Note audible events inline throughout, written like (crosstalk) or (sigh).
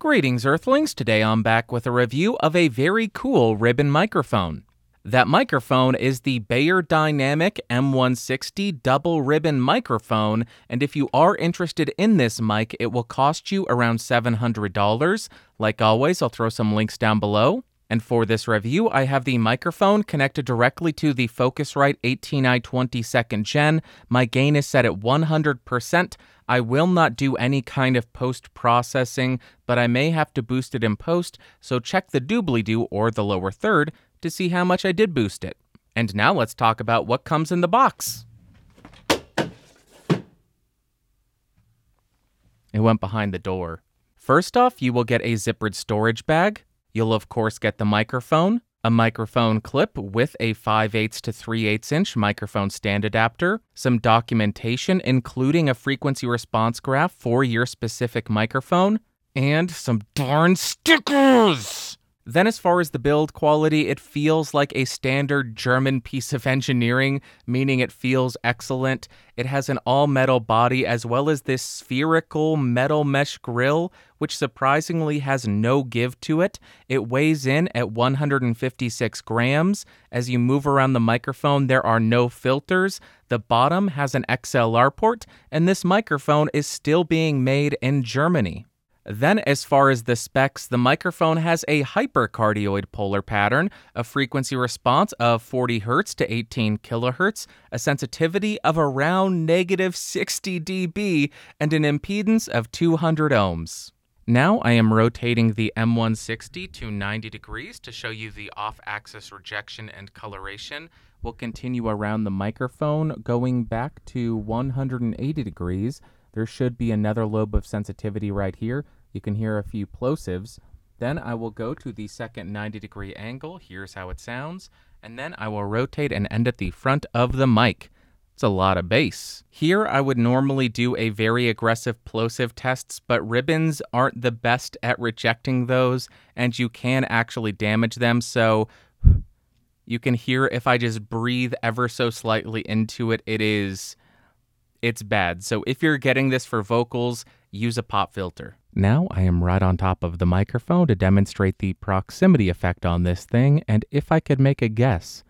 Greetings, Earthlings. Today I'm back with a review of a very cool ribbon microphone. That microphone is the Beyerdynamic M160 double ribbon microphone, and if you are interested in this mic, it will cost you around $700. Like always, I'll throw some links down below. And for this review, I have the microphone connected directly to the Focusrite 18i20 2nd Gen. My gain is set at 100%. I will not do any kind of post processing, but I may have to boost it in post, so check the doobly doo or the lower third to see how much I did boost it. And now let's talk about what comes in the box. It went behind the door. First off, you will get a zippered storage bag. You'll, of course, get the microphone, a microphone clip with a 5 8 to 3 8 inch microphone stand adapter, some documentation, including a frequency response graph for your specific microphone, and some darn stickers! Then, as far as the build quality, it feels like a standard German piece of engineering, meaning it feels excellent. It has an all metal body as well as this spherical metal mesh grill, which surprisingly has no give to it. It weighs in at 156 grams. As you move around the microphone, there are no filters. The bottom has an XLR port, and this microphone is still being made in Germany. Then, as far as the specs, the microphone has a hypercardioid polar pattern, a frequency response of 40 Hz to 18 kHz, a sensitivity of around negative 60 dB, and an impedance of 200 ohms. Now I am rotating the M160 to 90 degrees to show you the off axis rejection and coloration. We'll continue around the microphone going back to 180 degrees. There should be another lobe of sensitivity right here. You can hear a few plosives. Then I will go to the second 90 degree angle. Here's how it sounds. And then I will rotate and end at the front of the mic. It's a lot of bass. Here, I would normally do a very aggressive plosive tests, but ribbons aren't the best at rejecting those, and you can actually damage them. So you can hear if I just breathe ever so slightly into it, it is it's bad. So if you're getting this for vocals, use a pop filter. Now I am right on top of the microphone to demonstrate the proximity effect on this thing, and if I could make a guess,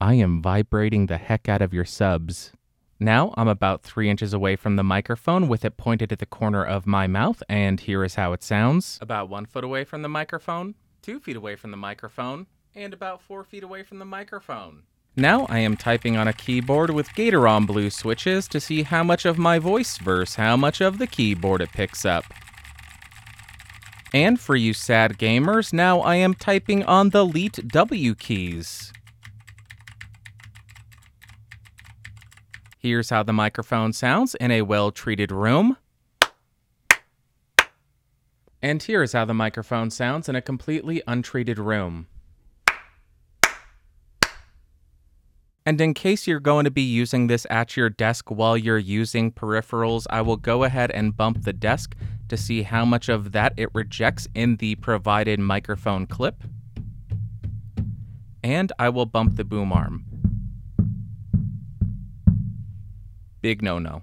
I am vibrating the heck out of your subs. Now I'm about three inches away from the microphone with it pointed at the corner of my mouth, and here is how it sounds. About one foot away from the microphone, two feet away from the microphone, and about four feet away from the microphone. Now I am typing on a keyboard with Gateron blue switches to see how much of my voice versus how much of the keyboard it picks up. And for you sad gamers, now I am typing on the Leet W keys. Here's how the microphone sounds in a well treated room. And here's how the microphone sounds in a completely untreated room. And in case you're going to be using this at your desk while you're using peripherals, I will go ahead and bump the desk to see how much of that it rejects in the provided microphone clip. And I will bump the boom arm. Big no no.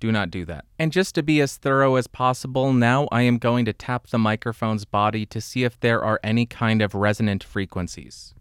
Do not do that. And just to be as thorough as possible, now I am going to tap the microphone's body to see if there are any kind of resonant frequencies.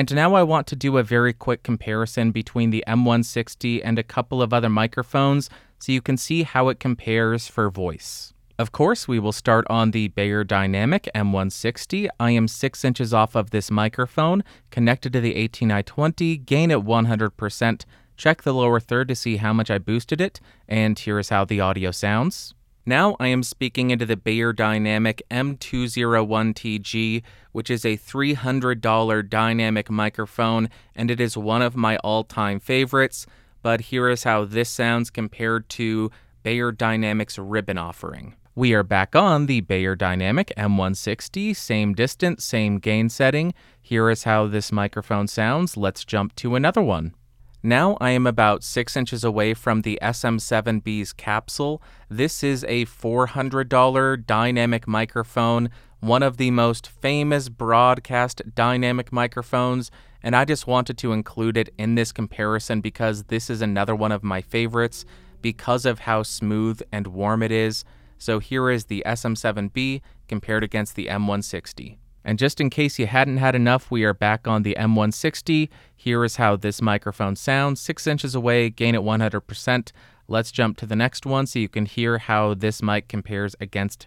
And now I want to do a very quick comparison between the M160 and a couple of other microphones so you can see how it compares for voice. Of course, we will start on the Beyerdynamic M160. I am 6 inches off of this microphone, connected to the 18i20, gain at 100%. Check the lower third to see how much I boosted it, and here is how the audio sounds. Now I am speaking into the Beyerdynamic M201TG, which is a $300 dynamic microphone, and it is one of my all time favorites. But here is how this sounds compared to Beyerdynamic's ribbon offering. We are back on the Beyerdynamic M160, same distance, same gain setting. Here is how this microphone sounds. Let's jump to another one. Now I am about 6 inches away from the SM7B's capsule. This is a $400 dynamic microphone, one of the most famous broadcast dynamic microphones, and I just wanted to include it in this comparison because this is another one of my favorites because of how smooth and warm it is. So here is the SM7B compared against the M160. And just in case you hadn't had enough, we are back on the M160. Here is how this microphone sounds 6 inches away, gain at 100%. Let's jump to the next one so you can hear how this mic compares against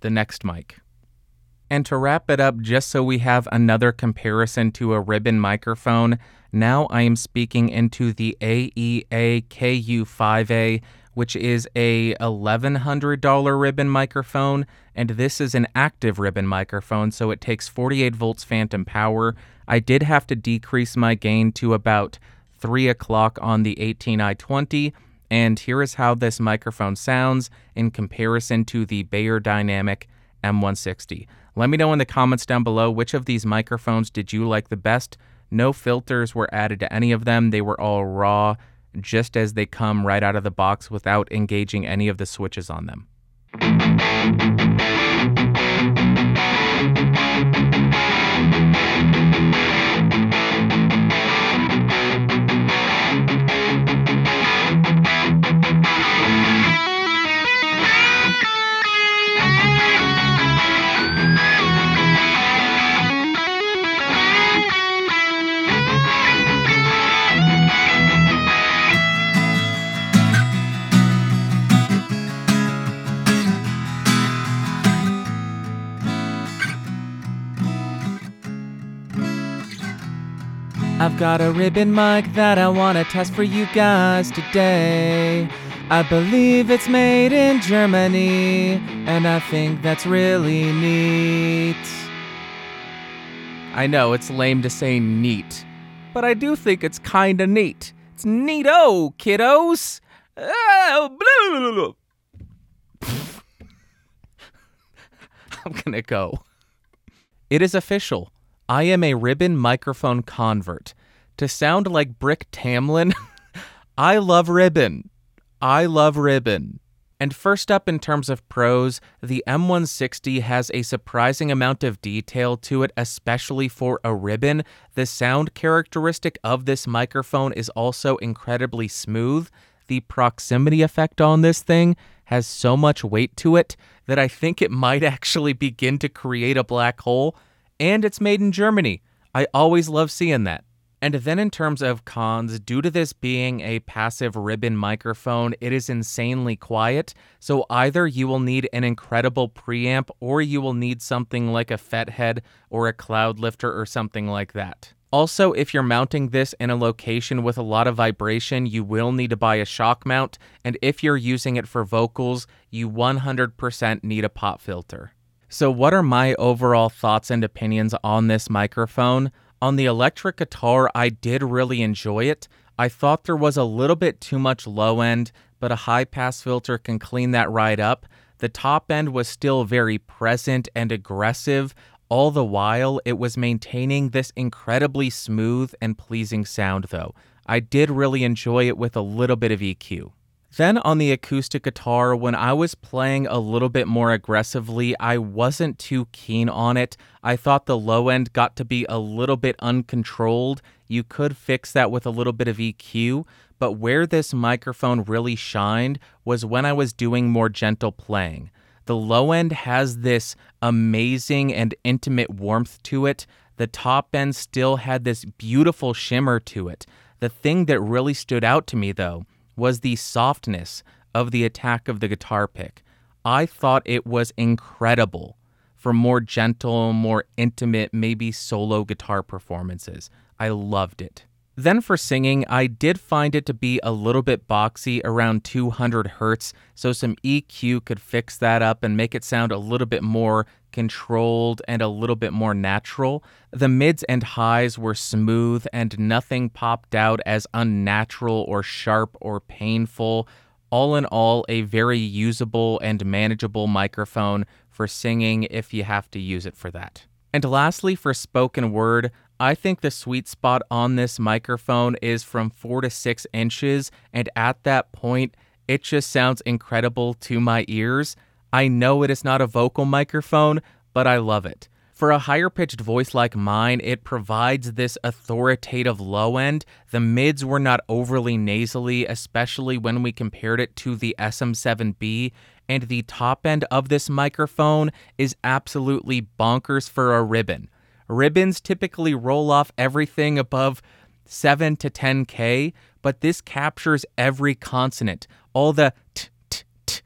the next mic. And to wrap it up, just so we have another comparison to a ribbon microphone, now I am speaking into the AEA KU5A, which is a $1,100 ribbon microphone, and this is an active ribbon microphone, so it takes 48 volts phantom power. I did have to decrease my gain to about 3 o'clock on the 18i20, and here is how this microphone sounds in comparison to the Beyerdynamic M160. Let me know in the comments down below which of these microphones did you like the best. No filters were added to any of them, they were all raw, just as they come right out of the box without engaging any of the switches on them. I've got a ribbon mic that I want to test for you guys today. I believe it's made in Germany, and I think that's really neat. I know it's lame to say neat, but I do think it's kinda neat. It's neato, kiddos! Oh, (laughs) I'm gonna go. It is official. I am a ribbon microphone convert. To sound like Brick Tamland. (laughs) I love ribbon. I love ribbon. And first up, in terms of pros, the M160 has a surprising amount of detail to it, especially for a ribbon. The sound characteristic of this microphone is also incredibly smooth. The proximity effect on this thing has so much weight to it that I think it might (laughs) actually begin to create a black hole and it's made in Germany. I always love seeing that. And then, in terms of cons, due to this being a passive ribbon microphone, it is insanely quiet. So, either you will need an incredible preamp or you will need something like a Fethead or a Cloudlifter or something like that. Also, if you're mounting this in a location with a lot of vibration, you will need to buy a shock mount. And if you're using it for vocals, you 100% need a pop filter. So, what are my overall thoughts and opinions on this microphone? On the electric guitar, I did really enjoy it. I thought there was a little bit too much low end, but a high pass filter can clean that right up. The top end was still very present and aggressive. All the while, it was maintaining this incredibly smooth and pleasing sound, though. I did really enjoy it with a little bit of EQ. Then on the acoustic guitar, when I was playing a little bit more aggressively, I wasn't too keen on it. I thought the low end got to be a little bit uncontrolled. You could fix that with a little bit of EQ, but where this microphone really shined was when I was doing more gentle playing. The low end has this amazing and intimate warmth to it. The top end still had this beautiful shimmer to it. The thing that really stood out to me, though, was the softness of the attack of the guitar pick. I thought it was incredible for more gentle, more intimate, maybe solo guitar performances. I loved it. Then for singing, I did find it to be a little bit boxy around 200 hertz, so some EQ could fix that up and make it sound a little bit more controlled and a little bit more natural. The mids and highs were smooth and nothing popped out as unnatural or sharp or painful. All in all, a very usable and manageable microphone for singing if you have to use it for that. And lastly, for spoken word, I think the sweet spot on this microphone is from four to six inches, and at that point, it just sounds incredible to my ears. I know it is not a vocal microphone, but I love it. For a higher pitched voice like mine, it provides this authoritative low end. The mids were not overly nasally, especially when we compared it to the SM7B. And the top end of this microphone is absolutely bonkers for a ribbon. Ribbons typically roll off everything above 7 to 10K, but this captures every consonant, all the t t, t.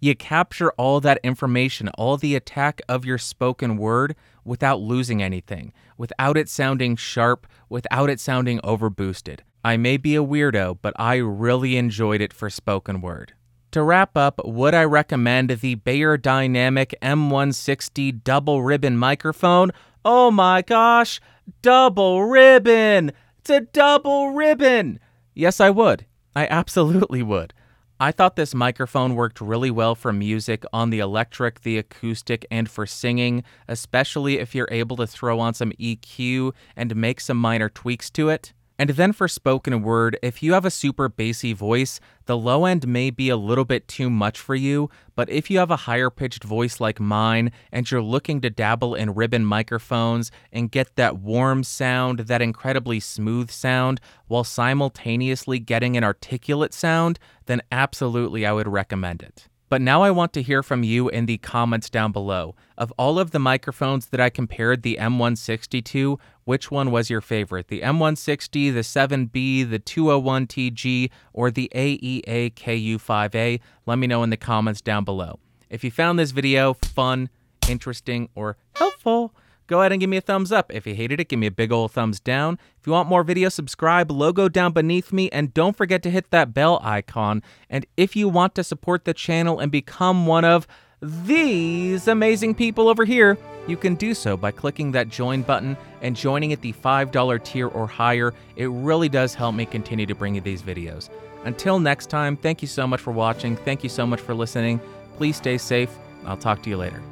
you capture all that information, all the attack of your spoken word without losing anything, without it sounding sharp, without it sounding overboosted. I may be a weirdo, but I really enjoyed it for spoken word. To wrap up, would I recommend the Beyerdynamic M160 double ribbon microphone? Oh my gosh, double ribbon! It's a double ribbon! Yes, I would. I absolutely would. I thought this microphone worked really well for music on the electric, the acoustic, and for singing, especially if you're able to throw on some EQ and make some minor tweaks to it. And then for spoken word, if you have a super bassy voice, the low end may be a little bit too much for you, but if you have a higher pitched voice like mine and you're looking to dabble in ribbon microphones and get that warm sound, that incredibly smooth sound, while simultaneously getting an articulate sound, then absolutely I would recommend it. But now I want to hear from you in the comments down below. Of all of the microphones that I compared the M160 to, which one was your favorite? The M160, the 7B, the 201TG, or the AEA KU5A? Let me know in the comments down below. If you found this video fun, interesting, or helpful, go ahead and give me a thumbs up. If you hated it, give me a big old thumbs down. If you want more videos, subscribe, logo down beneath me, and don't forget to hit that bell icon. And if you want to support the channel and become one of these amazing people over here, you can do so by clicking that join button and joining at the $5 tier or higher. It really does help me continue to bring you these videos. Until next time, thank you so much for watching. Thank you so much for listening. Please stay safe. I'll talk to you later.